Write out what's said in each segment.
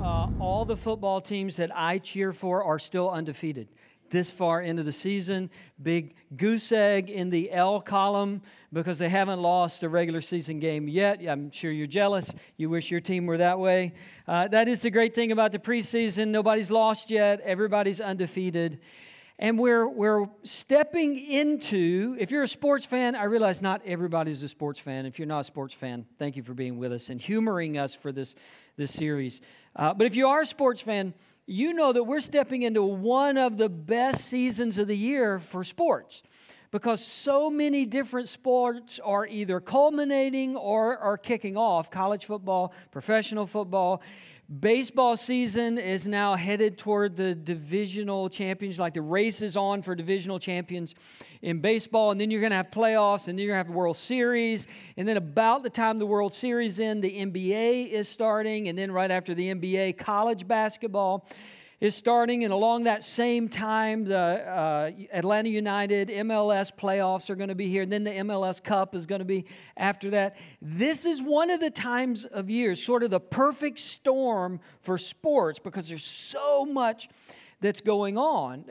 uh, all the football teams that I cheer for are still undefeated. This far into the season, big goose egg in the L column because they haven't lost a regular season game yet. I'm sure you're jealous. You wish your team were that way. Uh, that is the great thing about the preseason. Nobody's lost yet, everybody's undefeated. And we're, we're stepping into, if you're a sports fan, I realize not everybody's a sports fan. If you're not a sports fan, thank you for being with us and humoring us for this, this series. Uh, but if you are a sports fan, you know that we're stepping into one of the best seasons of the year for sports because so many different sports are either culminating or are kicking off college football, professional football. Baseball season is now headed toward the divisional champions, like the race is on for divisional champions in baseball. And then you're going to have playoffs, and then you're going to have the World Series. And then about the time the World Series end, the NBA is starting. And then right after the NBA, college basketball is starting, and along that same time, the uh, Atlanta United MLS playoffs are going to be here, and then the MLS Cup is going to be after that. This is one of the times of years, sort of the perfect storm for sports because there's so much that's going on.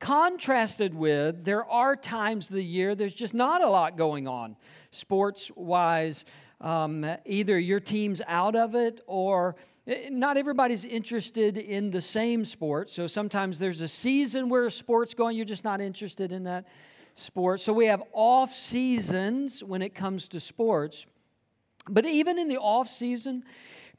Contrasted with, there are times of the year there's just not a lot going on sports wise. Um, either your team's out of it or Eh, eh, not everybody's interested in the same sport. So sometimes there's a season where a sport's going, you're just not interested in that sport. So we have off seasons when it comes to sports. But even in the off season,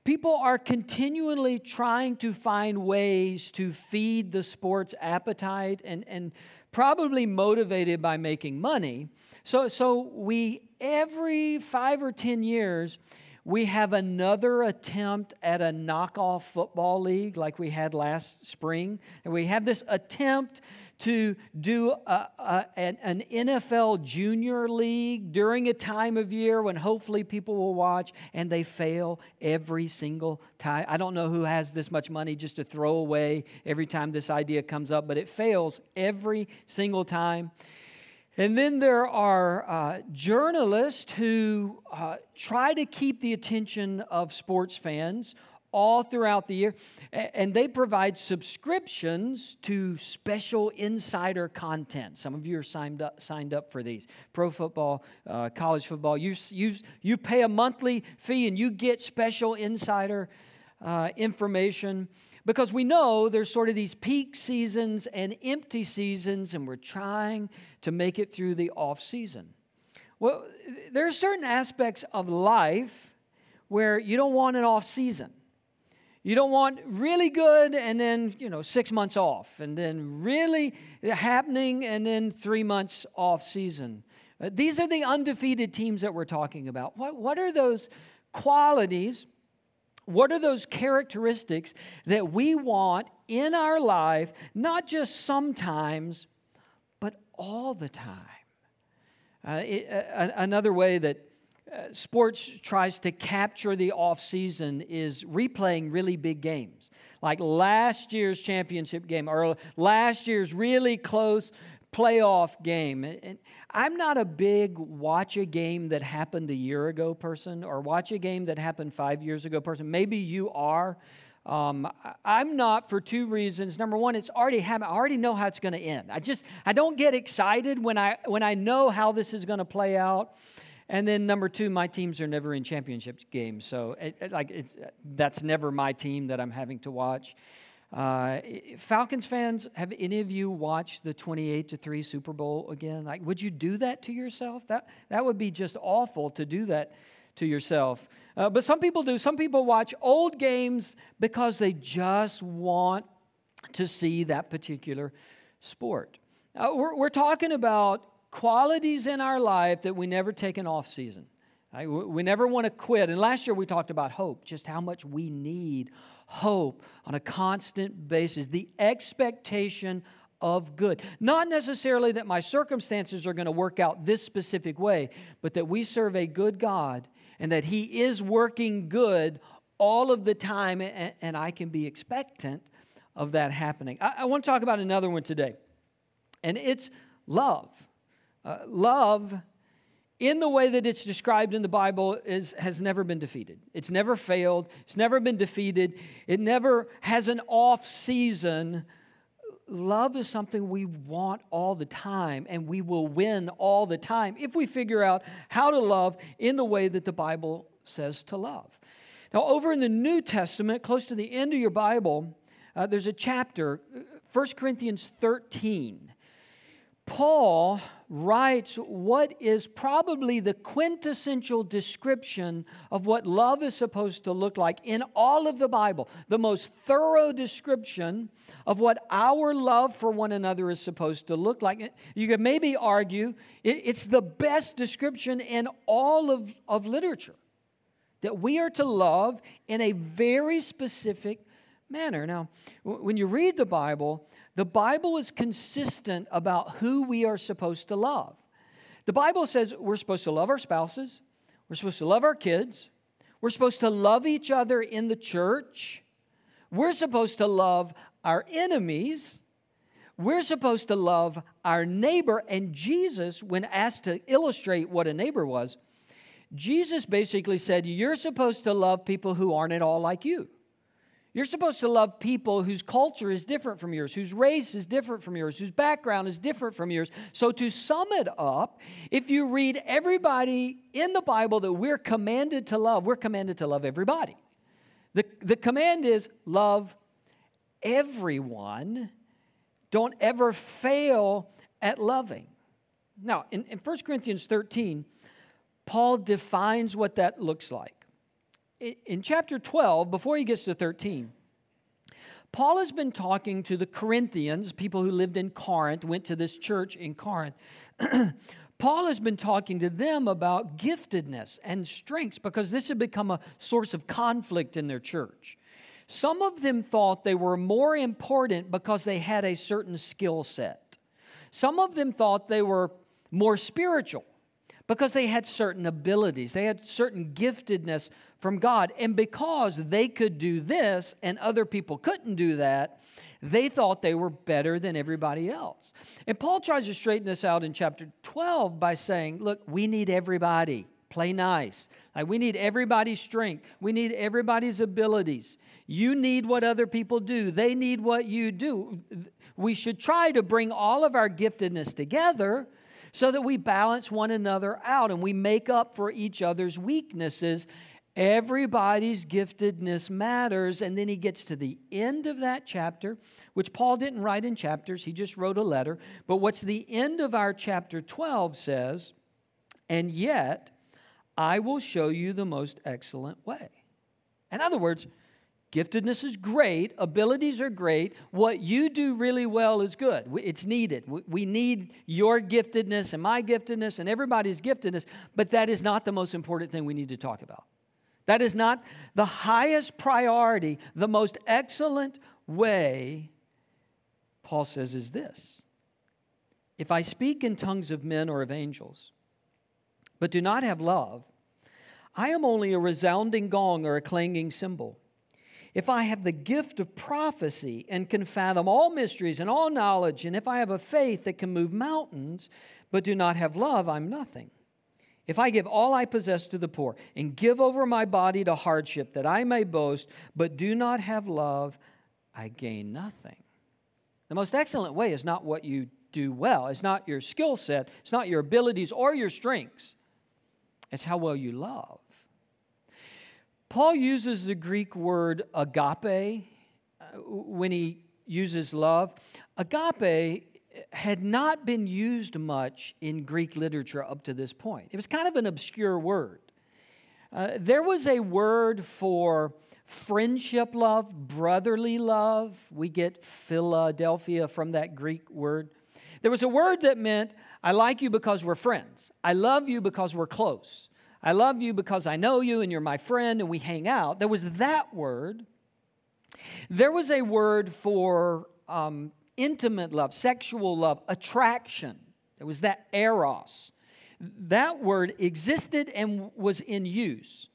people are continually trying to find ways to feed the sports appetite and, and probably motivated by making money. So, so we, every five or 10 years, we have another attempt at a knockoff football league like we had last spring. And we have this attempt to do a, a, an NFL junior league during a time of year when hopefully people will watch, and they fail every single time. I don't know who has this much money just to throw away every time this idea comes up, but it fails every single time. And then there are uh, journalists who uh, try to keep the attention of sports fans all throughout the year, and they provide subscriptions to special insider content. Some of you are signed up, signed up for these pro football, uh, college football. You, you, you pay a monthly fee and you get special insider uh, information because we know there's sort of these peak seasons and empty seasons, and we're trying to make it through the off season. Well, there are certain aspects of life where you don't want an off season. You don't want really good and then, you know, six months off, and then really happening and then three months off season. Uh, these are the undefeated teams that we're talking about. What, what are those qualities what are those characteristics that we want in our life, not just sometimes, but all the time? Uh, it, uh, another way that uh, sports tries to capture the off season is replaying really big games like last year's championship game or last year's really close playoff game. And I'm not a big watch a game that happened a year ago person or watch a game that happened five years ago person. Maybe you are. Um, I'm not for two reasons. Number one, it's already happened. I already know how it's going to end. I just I don't get excited when I when I know how this is going to play out. And then number two, my teams are never in championship games, so it, it, like it's that's never my team that I'm having to watch. Uh, Falcons fans, have any of you watched the 28 to 3 Super Bowl again? Like, would you do that to yourself? That, that would be just awful to do that to yourself. Uh, but some people do. Some people watch old games because they just want to see that particular sport. Uh, we're, we're talking about qualities in our life that we never take an off season. Right? We never want to quit. And last year we talked about hope, just how much we need hope on a constant basis, the expectation of good. Not necessarily that my circumstances are going to work out this specific way, but that we serve a good God and that He is working good all of the time, and, I can be expectant of that happening. I, want to talk about another one today, and it's love. Uh, love in the way that it's described in the Bible, is, has never been defeated. It's never failed, it's never been defeated, it never has an off season. Love is something we want all the time, and we will win all the time if we figure out how to love in the way that the Bible says to love. Now, over in the New Testament, close to the end of your Bible, uh, there's a chapter, 1 Corinthians 13. Paul writes what is probably the quintessential description of what love is supposed to look like in all of the Bible, the most thorough description of what our love for one another is supposed to look like. You could maybe argue it's the best description in all of, of literature that we are to love in a very specific manner. Now, when you read the Bible, the Bible is consistent about who we are supposed to love. The Bible says we're supposed to love our spouses, we're supposed to love our kids, we're supposed to love each other in the church, we're supposed to love our enemies. We're supposed to love our neighbor. And Jesus, when asked to illustrate what a neighbor was, Jesus basically said, You're supposed to love people who aren't at all like you. You're supposed to love people whose culture is different from yours, whose race is different from yours, whose background is different from yours. So, to sum it up, if you read everybody in the Bible that we're commanded to love, we're commanded to love everybody. The, the command is love everyone. Don't ever fail at loving. Now, in, in 1 Corinthians 13, Paul defines what that looks like in chapter 12, before he gets to 13, Paul has been talking to the Corinthians, people who lived in Corinth, went to this church in Corinth. Paul has been talking to them about giftedness and strengths because this had become a source of conflict in their church. Some of them thought they were more important because they had a certain skill set. Some of them thought they were more spiritual because they had certain abilities, they had certain giftedness from God. And because they could do this and other people couldn't do that, they thought they were better than everybody else. And Paul tries to straighten this out in chapter 12 by saying, Look, we need everybody. Play nice. Like we need everybody's strength. We need everybody's abilities. You need what other people do, they need what you do. We should try to bring all of our giftedness together so that we balance one another out and we make up for each other's weaknesses Everybody's giftedness matters. And then he gets to the end of that chapter, which Paul didn't write in chapters, he just wrote a letter. But what's the end of our chapter 12 says, and yet I will show you the most excellent way. In other words, giftedness is great, abilities are great. What you do really well is good. It's needed. We need your giftedness and my giftedness and everybody's giftedness, but that is not the most important thing we need to talk about. That is not the highest priority. The most excellent way, Paul says, is this If I speak in tongues of men or of angels, but do not have love, I am only a resounding gong or a clanging cymbal. If I have the gift of prophecy and can fathom all mysteries and all knowledge, and if I have a faith that can move mountains, but do not have love, I'm nothing. If I give all I possess to the poor and give over my body to hardship that I may boast, but do not have love, I gain nothing. The most excellent way is not what you do well, it's not your skill set, it's not your abilities or your strengths, it's how well you love. Paul uses the Greek word agape uh, when he uses love. Agape had not been used much in Greek literature up to this point. It was kind of an obscure word. Uh, there was a word for friendship love, brotherly love. We get Philadelphia from that Greek word. There was a word that meant, I like you because we're friends. I love you because we're close. I love you because I know you and you're my friend and we hang out. There was that word. There was a word for um, intimate love, sexual love, attraction. There was that eros. That word existed and was in use.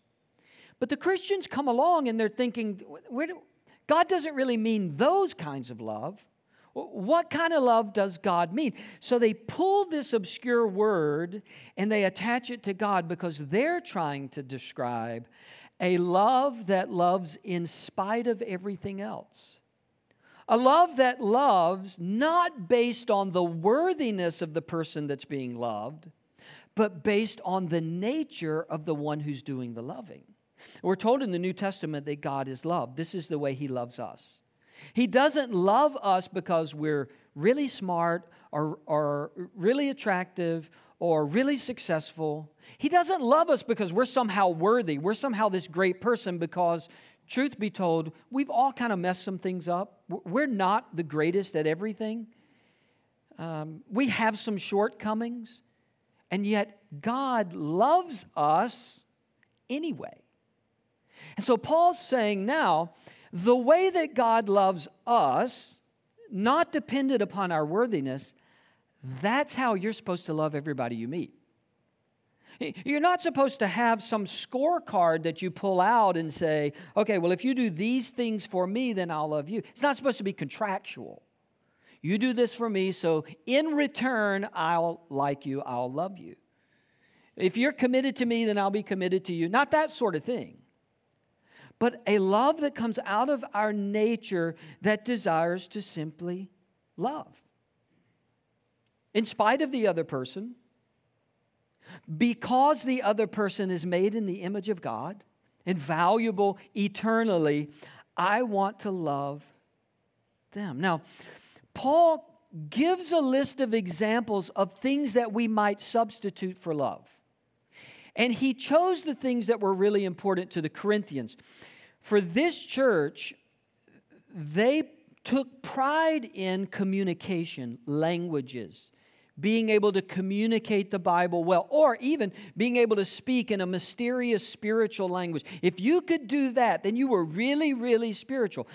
But the Christians come along and they're thinking, do, God doesn't really mean those kinds of love. What kind of love does God mean? So they pull this obscure word and they attach it to God because they're trying to describe a love that loves in spite of everything else. A love that loves not based on the worthiness of the person that's being loved, but based on the nature of the one who's doing the loving. We're told in the New Testament that God is love. This is the way He loves us. He doesn't love us because we're really smart or, or really attractive or really successful. He doesn't love us because we're somehow worthy. We're somehow this great person because, truth be told, we've all kind of messed some things up. We're not the greatest at everything. Um, we have some shortcomings, and yet God loves us anyway. And so Paul's saying now, the way that God loves us, not dependent upon our worthiness, that's how you're supposed to love everybody you meet. You're not supposed to have some scorecard that you pull out and say, okay, well, if you do these things for me, then I'll love you. It's not supposed to be contractual. You do this for me, so in return, I'll like you, I'll love you. If you're committed to me, then I'll be committed to you. Not that sort of thing but a love that comes out of our nature that desires to simply love. In spite of the other person, because the other person is made in the image of God and valuable eternally, I want to love them. Now, Paul gives a list of examples of things that we might substitute for love. And he chose the things that were really important to the Corinthians. For this church, they took pride in communication, languages, being able to communicate the Bible well, or even being able to speak in a mysterious spiritual language. If you could do that, then you were really, really spiritual.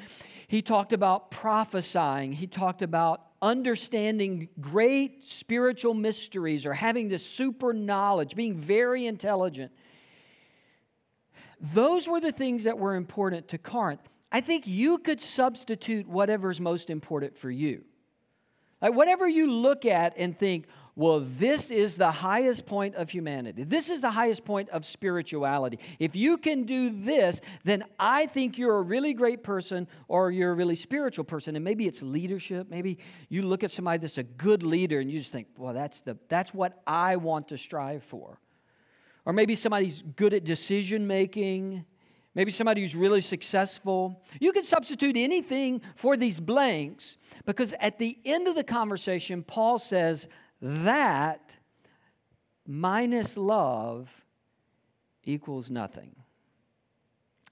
He talked about prophesying, he talked about understanding great spiritual mysteries or having this super knowledge, being very intelligent. Those were the things that were important to Corinth. I think you could substitute whatever's most important for you. Like whatever you look at and think, well, this is the highest point of humanity. This is the highest point of spirituality. If you can do this, then I think you're a really great person or you're a really spiritual person. And maybe it's leadership. Maybe you look at somebody that's a good leader and you just think, well, that's, the, that's what I want to strive for. Or maybe somebody's good at decision making. Maybe somebody who's really successful. You can substitute anything for these blanks because at the end of the conversation, Paul says, that minus love equals nothing.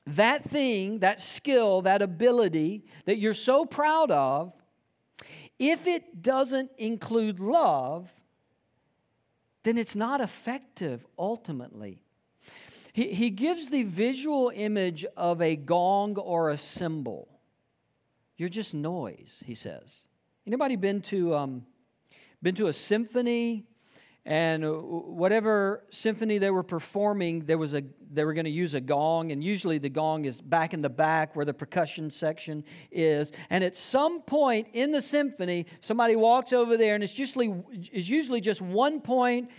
That thing, that skill, that ability that you're so proud of, if it doesn't include love, then it's not effective ultimately. He, he gives the visual image of a gong or a cymbal. You're just noise, he says. Anybody been to um, been to a symphony and whatever symphony they were performing there was a they were going to use a gong and usually the gong is back in the back where the percussion section is and at some point in the symphony somebody walks over there and it's usually is usually just one point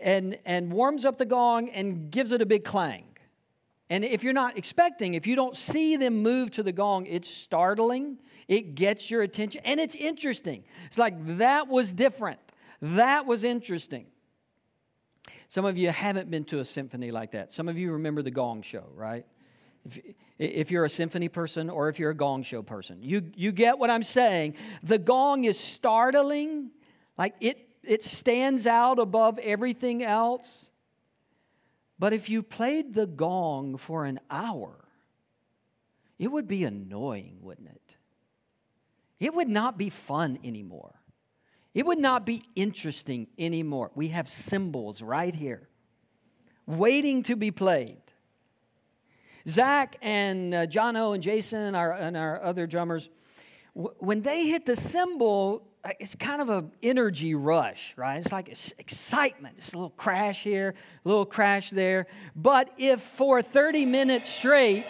and and warms up the gong and gives it a big clang and if you're not expecting if you don't see them move to the gong it's startling it gets your attention and it's interesting. It's like that was different. That was interesting. Some of you haven't been to a symphony like that. Some of you remember the gong show, right? If, if you're a symphony person or if you're a gong show person, you, you get what I'm saying. The gong is startling, like it, it stands out above everything else. But if you played the gong for an hour, it would be annoying, wouldn't it? it would not be fun anymore. It would not be interesting anymore. We have cymbals right here, waiting to be played. Zach and uh, Jono and Jason our, and our other drummers, w- when they hit the cymbal, it's kind of an energy rush, right? It's like it's excitement. Just a little crash here, a little crash there. But if for 30 minutes straight,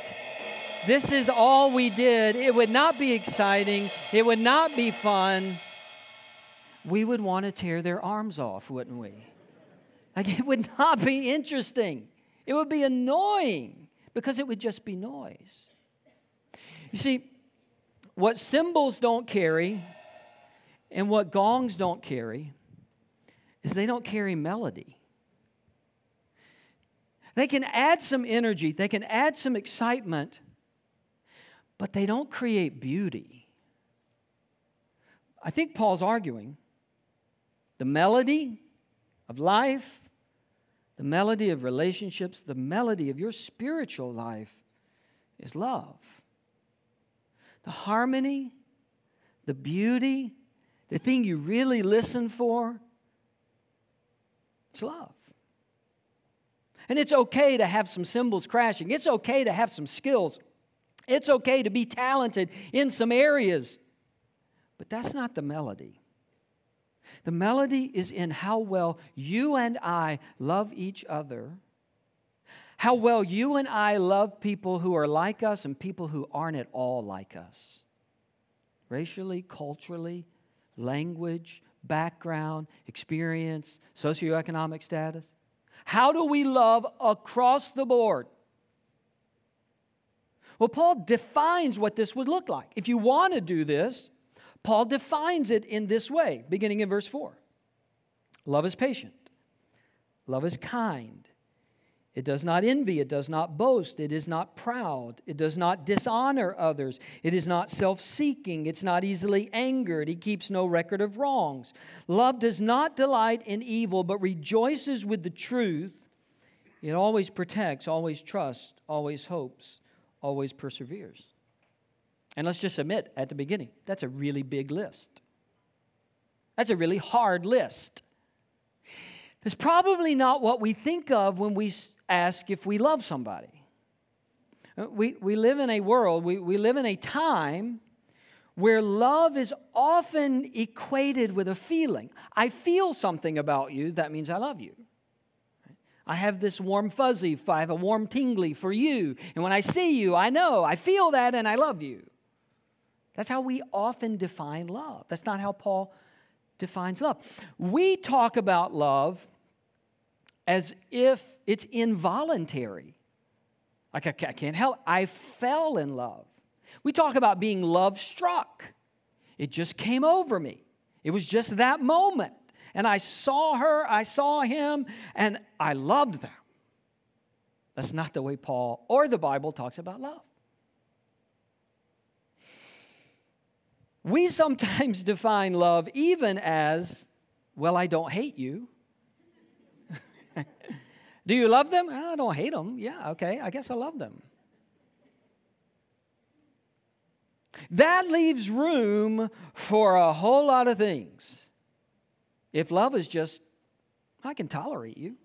this is all we did, it would not be exciting, it would not be fun. We would want to tear their arms off, wouldn't we? Like it would not be interesting. It would be annoying because it would just be noise. You see, what cymbals don't carry and what gongs don't carry is they don't carry melody. They can add some energy, they can add some excitement, but they don't create beauty. I think Paul's arguing the melody of life, the melody of relationships, the melody of your spiritual life is love. The harmony, the beauty, the thing you really listen for, it's love. And it's okay to have some cymbals crashing. It's okay to have some skills. It's okay to be talented in some areas. But that's not the melody. The melody is in how well you and I love each other, how well you and I love people who are like us and people who aren't at all like us. Racially, culturally, language, background, experience, socioeconomic status. How do we love across the board? Well, Paul defines what this would look like. If you want to do this, Paul defines it in this way, beginning in verse 4. Love is patient, love is kind. It does not envy, it does not boast, it is not proud, it does not dishonor others, it is not self seeking, it's not easily angered, it keeps no record of wrongs. Love does not delight in evil, but rejoices with the truth. It always protects, always trusts, always hopes, always perseveres. And let's just admit at the beginning, that's a really big list. That's a really hard list. It's probably not what we think of when we ask if we love somebody. Uh, we, we live in a world, we, we live in a time where love is often equated with a feeling. I feel something about you, that means I love you. I have this warm fuzzy, I have a warm tingly for you. And when I see you, I know, I feel that, and I love you. That's how we often define love. That's not how Paul defines love. We talk about love as if it's involuntary. Like, I can't help, I fell in love. We talk about being love struck. It just came over me. It was just that moment. And I saw her, I saw him, and I loved them. That's not the way Paul or the Bible talks about love. We sometimes define love even as, well, I don't hate you. Do you love them? Oh, I don't hate them. Yeah, okay, I guess I love them. That leaves room for a whole lot of things. If love is just, I can tolerate you.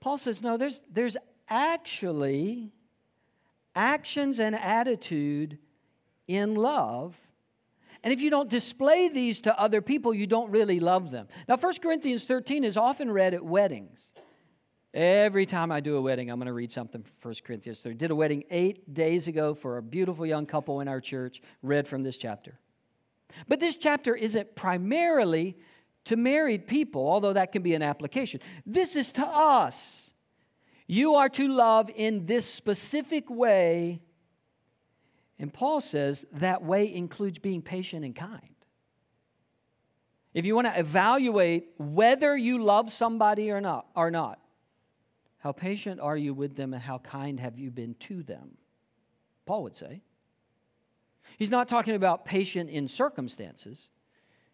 Paul says, no, there's, there's actually actions and attitude in love. And if you don't display these to other people, you don't really love them. Now, 1 Corinthians 13 is often read at weddings. Every time I do a wedding, I'm going to read something from 1 Corinthians 13. Did a wedding eight days ago for a beautiful young couple in our church, read from this chapter. But this chapter isn't primarily to married people, although that can be an application. This is to us. You are to love in this specific way and Paul says that way includes being patient and kind. If you want to evaluate whether you love somebody or not, or not, how patient are you with them and how kind have you been to them? Paul would say. He's not talking about patient in circumstances.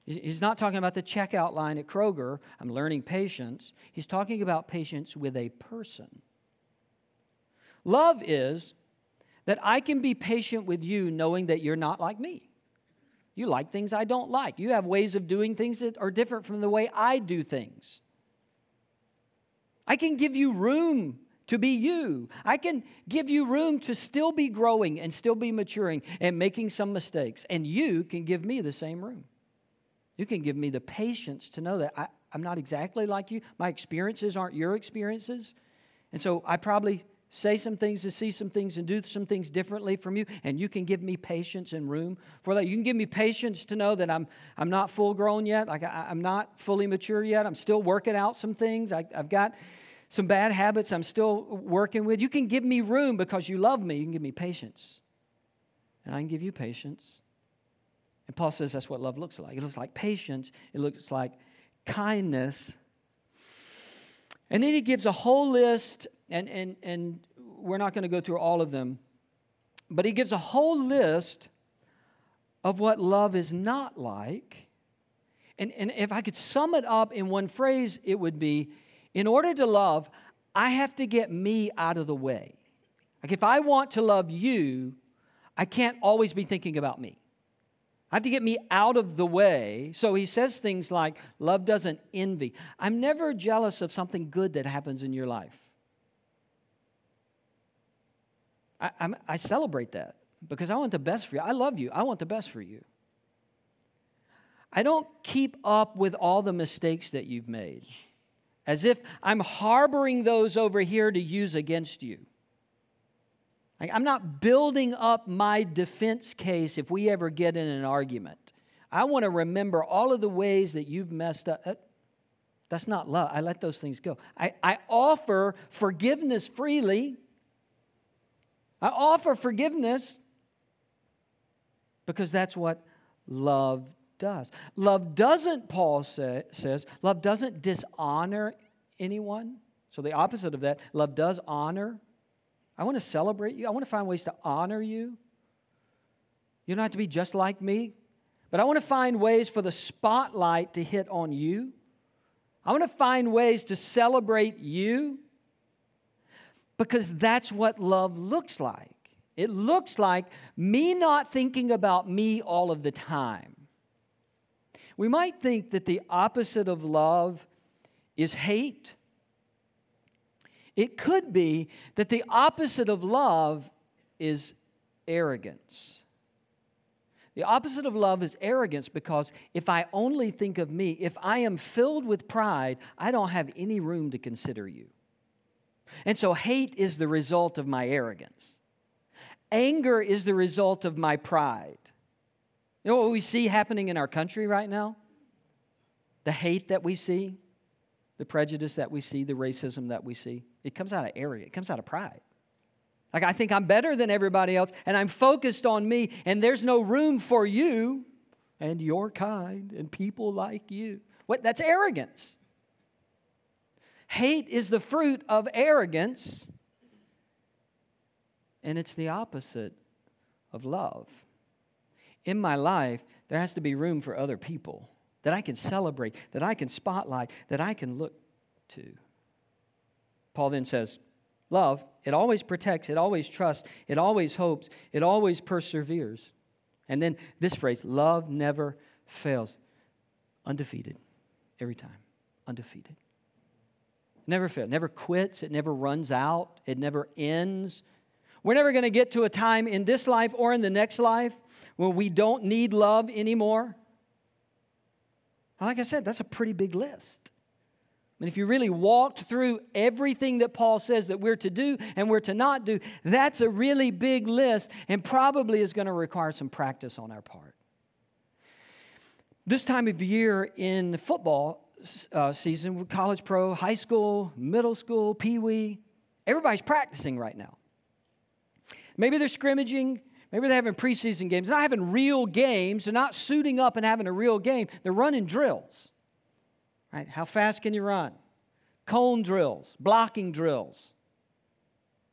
He's not talking about the checkout line at Kroger, I'm learning patience. He's talking about patience with a person. Love is that I can be patient with you knowing that you're not like me. You like things I don't like. You have ways of doing things that are different from the way I do things. I can give you room to be you. I can give you room to still be growing and still be maturing and making some mistakes. And you can give me the same room. You can give me the patience to know that I, am not exactly like you. My experiences aren't your experiences. And so I probably say some things and see some things and do some things differently from you, and you can give me patience and room for that. You can give me patience to know that I'm, I'm not full grown yet, like I, am not fully mature yet. I'm still working out some things. I, I've got some bad habits I'm still working with. You can give me room because you love me. You can give me patience. And I can give you patience. And Paul says that's what love looks like. It looks like patience, it looks like kindness. And then he gives a whole list, and, and, and we're not going to go through all of them, but he gives a whole list of what love is not like. And, and if I could sum it up in one phrase, it would be in order to love, I have to get me out of the way. Like if I want to love you, I can't always be thinking about me. I have to get me out of the way. So he says things like, Love doesn't envy. I'm never jealous of something good that happens in your life. I, I celebrate that because I want the best for you. I love you. I want the best for you. I don't keep up with all the mistakes that you've made as if I'm harboring those over here to use against you. Like, I'm not building up my defense case if we ever get in an argument. I want to remember all of the ways that you've messed up. That's not love. I let those things go. I, I offer forgiveness freely. I offer forgiveness because that's what love does. Love doesn't, Paul say, says, love doesn't dishonor anyone. So the opposite of that, love does honor. I want to celebrate you. I want to find ways to honor you. You don't have to be just like me, but I want to find ways for the spotlight to hit on you. I want to find ways to celebrate you because that's what love looks like. It looks like me not thinking about me all of the time. We might think that the opposite of love is hate. It could be that the opposite of love is arrogance. The opposite of love is arrogance because if I only think of me, if I am filled with pride, I don't have any room to consider you. And so hate is the result of my arrogance. Anger is the result of my pride. You know what we see happening in our country right now? The hate that we see, the prejudice that we see, the racism that we see. It comes out of area, it comes out of pride. Like, I think I'm better than everybody else, and I'm focused on me, and there's no room for you and your kind and people like you. What? That's arrogance. Hate is the fruit of arrogance, and it's the opposite of love in my life, there has to be room for other people that I can celebrate, that I can spotlight, that I can look to. Paul then says, Love, it always protects, it always trusts, it always hopes, it always perseveres. And then this phrase, love never fails. Undefeated every time. Undefeated. Never fails. Never quits. It never runs out. It never ends. We're never going to get to a time in this life or in the next life when we don't need love anymore. Like I said, that's a pretty big list. And if you really walked through everything that Paul says that we're to do and we're to not do, that's a really big list and probably is going to require some practice on our part. This time of year in the football uh, season, college pro, high school, middle school, pee wee, everybody's practicing right now. Maybe they're scrimmaging. Maybe they're having preseason games. They're not having real games. They're not suiting up and having a real game. They're running drills. Right? How fast can you run? Cone drills, blocking drills.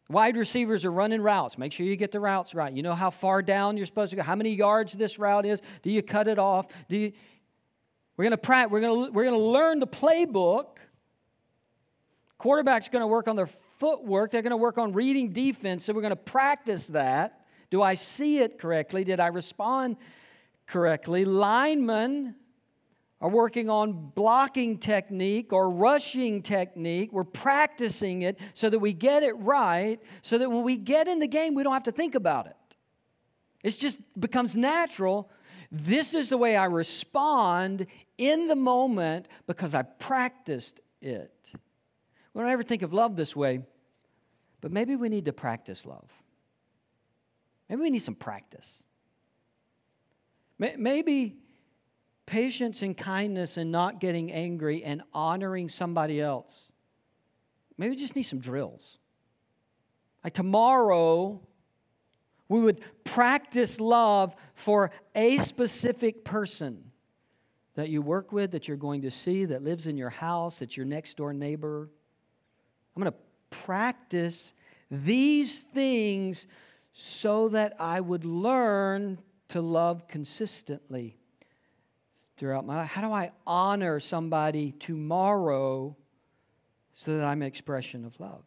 Wide receivers are running routes. Make sure you get the routes right. You know how far down you're supposed to go, how many yards this route is. Do you cut it off? Do you we're going to practice, we're going to we're going to learn the playbook. Quarterback's going to work on their footwork, they're going to work on reading defense, so we're going to practice that. Do I see it correctly? Did I respond correctly? Linemen are working on blocking technique or rushing technique. We're practicing it so that we get it right, so that when we get in the game, we don't have to think about it. It just becomes natural. This is the way I respond in the moment because I practiced it. We don't ever think of love this way. But maybe we need to practice love. Maybe we need some practice. Maybe patience and kindness and not getting angry and honoring somebody else. Maybe we just need some drills. Like tomorrow, we would practice love for a specific person that you work with, that you're going to see, that lives in your house, that's your next door neighbor. I'm going to practice these things so that I would learn to love consistently throughout my life. How do I honor somebody tomorrow so that I'm an expression of love?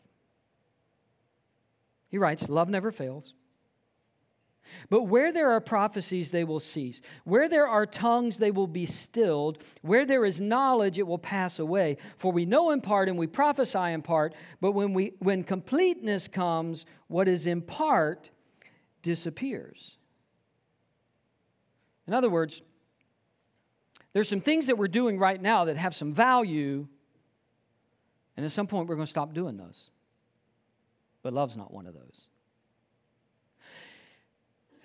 He writes, Love never fails. But where there are prophecies, they will cease. Where there are tongues, they will be stilled. Where there is knowledge, it will pass away. For we know in part and we prophesy in part, but when, we, when completeness comes, what is in part disappears. In other words, there's some things that we're doing right now that have some value, and at some point we're going to stop doing those. But love's not one of those.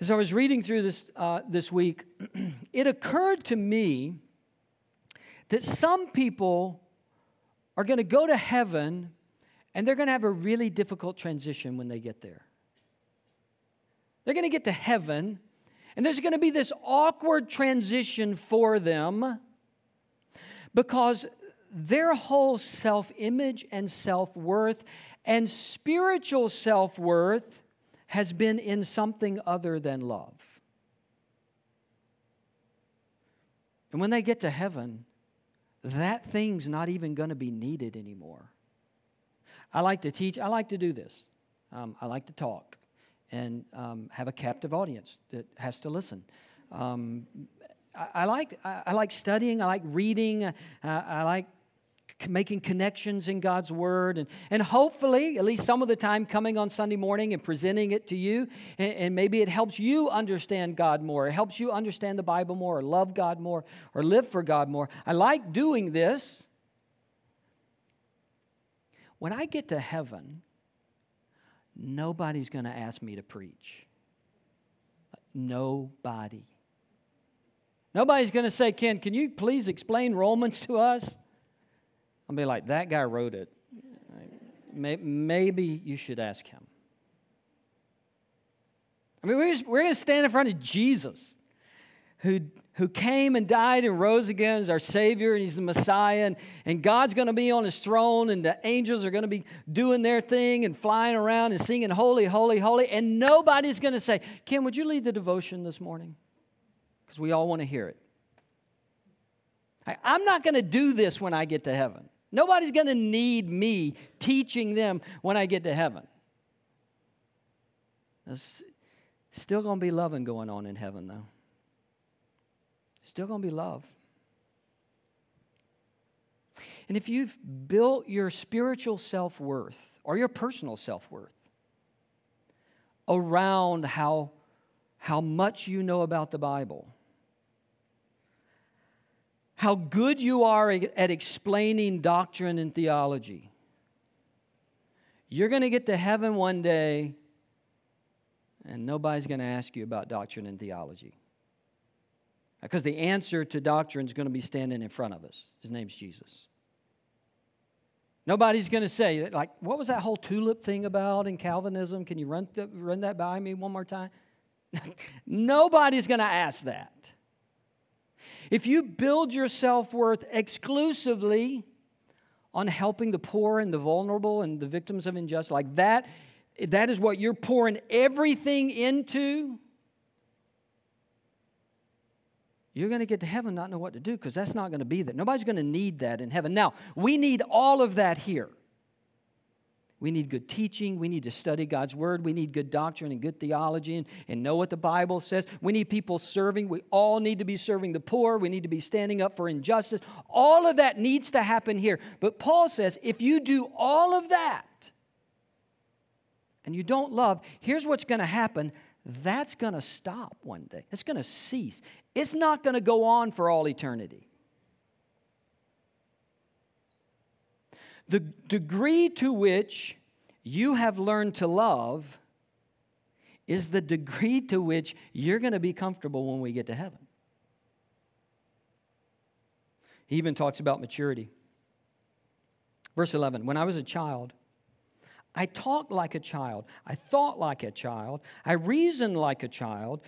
As I was reading through this uh, this week, it occurred to me that some people are going to go to heaven and they're going to have a really difficult transition when they get there. They're going to get to heaven and there's going to be this awkward transition for them because their whole self image and self worth and spiritual self worth has been in something other than love. And when they get to heaven, that thing's not even going to be needed anymore. I like to teach, I like to do this. Um, I like to talk and um, have a captive audience that has to listen. Um, I, I, like, I, I, like studying, I like reading, uh, I like making connections in God's Word, and, and hopefully, at least some of the time, coming on Sunday morning and presenting it to you. And, and, maybe it helps you understand God more. It helps you understand the Bible more, or love God more, or live for God more. I like doing this. When I get to heaven, nobody's going to ask me to preach. Nobody. Nobody's going to say, Ken, can you please explain Romans to us? I'll be like, that guy wrote it. Maybe you should ask him. I mean, we're, we're going to stand in front of Jesus, who, who came and died and rose again as our Savior, and He's the Messiah, and, and God's going to be on His throne, and the angels are going to be doing their thing and flying around and singing, Holy, Holy, Holy, and nobody's going to say, Ken, would you lead the devotion this morning? Because we all want to hear it. I, I'm not going to do this when I get to heaven. Nobody's going to need me teaching them when I get to heaven. There's still going to be loving going on in heaven, though. Still going to be love. And if you've built your spiritual self worth or your personal self worth around how, how much you know about the Bible, how good you are at explaining doctrine and theology. You're going to get to heaven one day, and nobody's going to ask you about doctrine and theology. Because the answer to doctrine is going to be standing in front of us. His name's Jesus. Nobody's going to say, like, what was that whole tulip thing about in Calvinism? Can you run, th- run that by me one more time? Nobody's going to ask that. If you build your self worth exclusively on helping the poor and the vulnerable and the victims of injustice, like that, that is what you're pouring everything into, you're going to get to heaven not know what to do because that's not going to be there. Nobody's going to need that in heaven. Now, we need all of that here. We need good teaching. We need to study God's word. We need good doctrine and good theology and, and know what the Bible says. We need people serving. We all need to be serving the poor. We need to be standing up for injustice. All of that needs to happen here. But Paul says if you do all of that and you don't love, here's what's going to happen that's going to stop one day. It's going to cease. It's not going to go on for all eternity. the degree to which you have learned to love is the degree to which you're going to be comfortable when we get to heaven. He even talks about maturity. Verse 11 When I was a child, I talked like a child. I thought like a child. I reasoned like a child.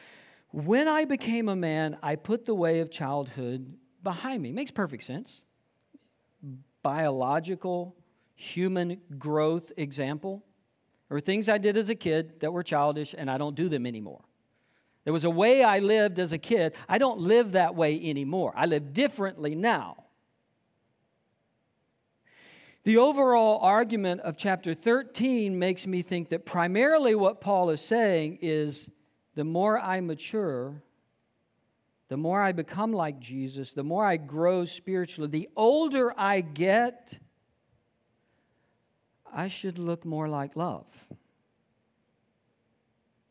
When I became a man, I put the way of childhood behind me. Makes perfect sense. Biological, human growth example. There were things I did as a kid that were childish, and I don't do them anymore. There was a way I lived as a kid. I don't live that way anymore. I live differently now. The overall argument of chapter 13 makes me think that primarily what Paul is saying is the more I mature, the more I become like Jesus, the more I grow spiritually, the older I get, I should look more like love.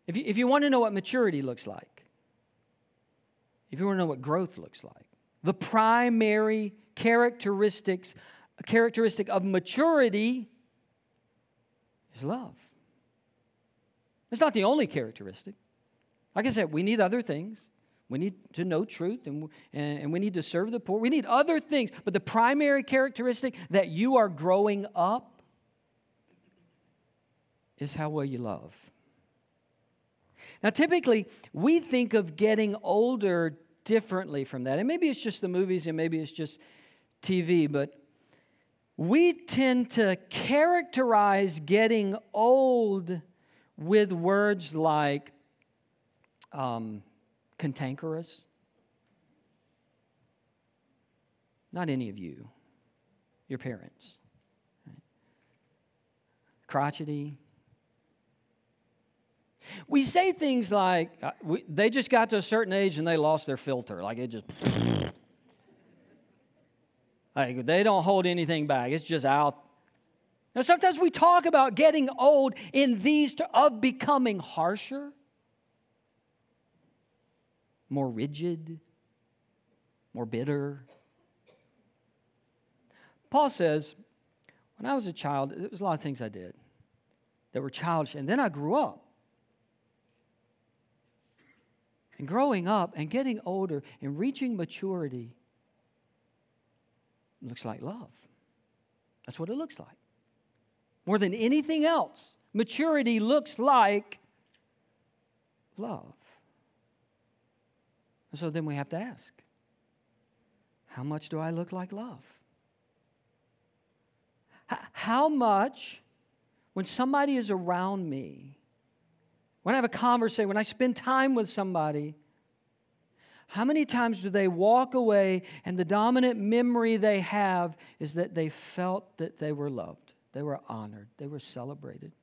If you, if you want to know what maturity looks like, if you want to know what growth looks like, the primary characteristics a characteristic of maturity is love. It's not the only characteristic. Like I said, we need other things. We need to know truth and, and, we need to serve the poor. We need other things. But the primary characteristic that you are growing up is how well you love. Now, typically, we think of getting older differently from that. And maybe it's just the movies and maybe it's just TV, but we tend to characterize getting old with words like um, cantankerous. Not any of you, your parents. Crotchety. We say things like, uh, they just got to a certain age and they lost their filter. Like it just. Like they don't hold anything back. It's just out. Now sometimes we talk about getting old in these to, of becoming harsher, more rigid, more bitter. Paul says, when I was a child, there was a lot of things I did that were childish, and then I grew up. And growing up and getting older and reaching maturity it looks like love. That's what it looks like. More than anything else, maturity looks like love. And so then we have to ask how much do I look like love? How much, when somebody is around me, when I have a conversation, when I spend time with somebody, how many times do they walk away and the dominant memory they have is that they felt that they were loved, they were honored, they were celebrated,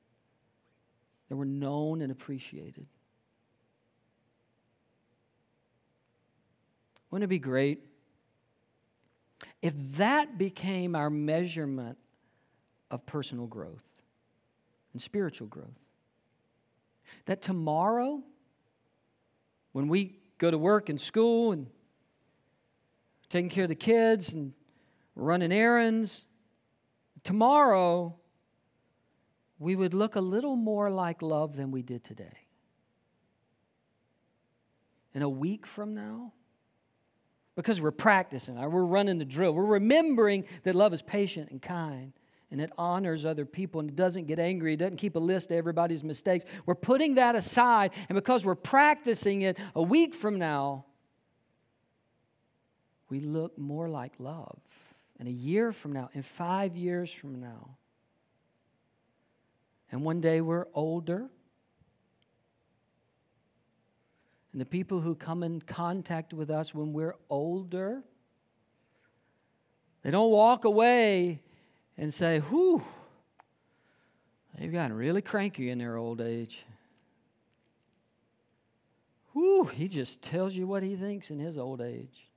they were known and appreciated? Wouldn't it be great if that became our measurement of personal growth and spiritual growth? That tomorrow, when we go to work and school and taking care of the kids and running errands. Tomorrow, we would look a little more like love than we did today. In a week from now, because we're practicing, we're running the drill, we're remembering that love is patient and kind and it honors other people and it doesn't get angry, it doesn't keep a list of everybody's mistakes. We're putting that aside, and because we're practicing it a week from now, we look more like love. And a year from now, and five years from now, and one day we're older. And the people who come in contact with us when we're older, they don't walk away and say, whew, they've gotten really cranky in their old age. Whew, he just tells you what he thinks in his old age.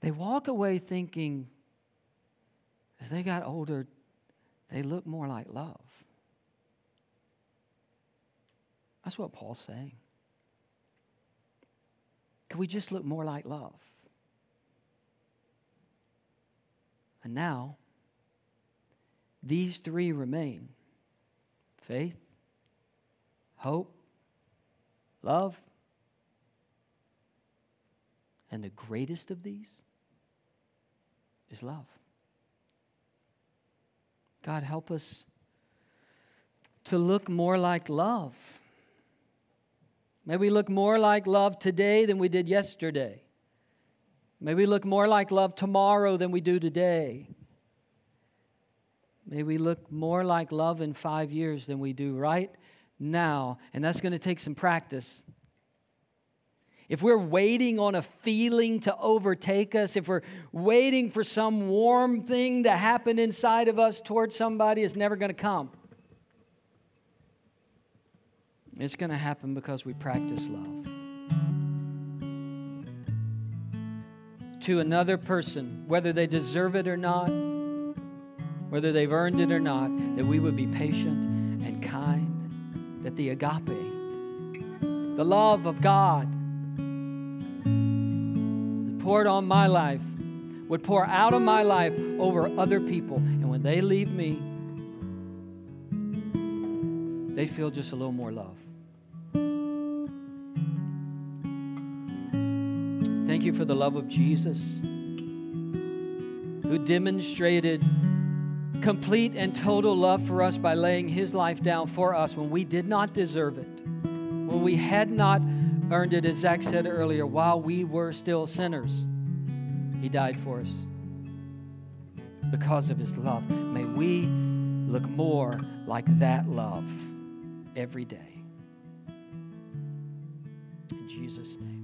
They walk away thinking, as they got older, they look more like love. That's what Paul's saying. Can we just look more like love? And now, these three remain faith, hope, love. And the greatest of these is love. God, help us to look more like love. May we look more like love today than we did yesterday. May we look more like love tomorrow than we do today. May we look more like love in five years than we do right now. And that's going to take some practice. If we're waiting on a feeling to overtake us, if we're waiting for some warm thing to happen inside of us towards somebody, it's never going to come. It's going to happen because we practice love. To another person, whether they deserve it or not, whether they've earned it or not, that we would be patient and kind, that the agape, the love of God, poured on my life, would pour out of my life over other people. And when they leave me, they feel just a little more love. Thank you for the love of Jesus, who demonstrated complete and total love for us by laying his life down for us when we did not deserve it, when we had not earned it, as Zach said earlier, while we were still sinners. He died for us because of his love. May we look more like that love every day. In Jesus' name.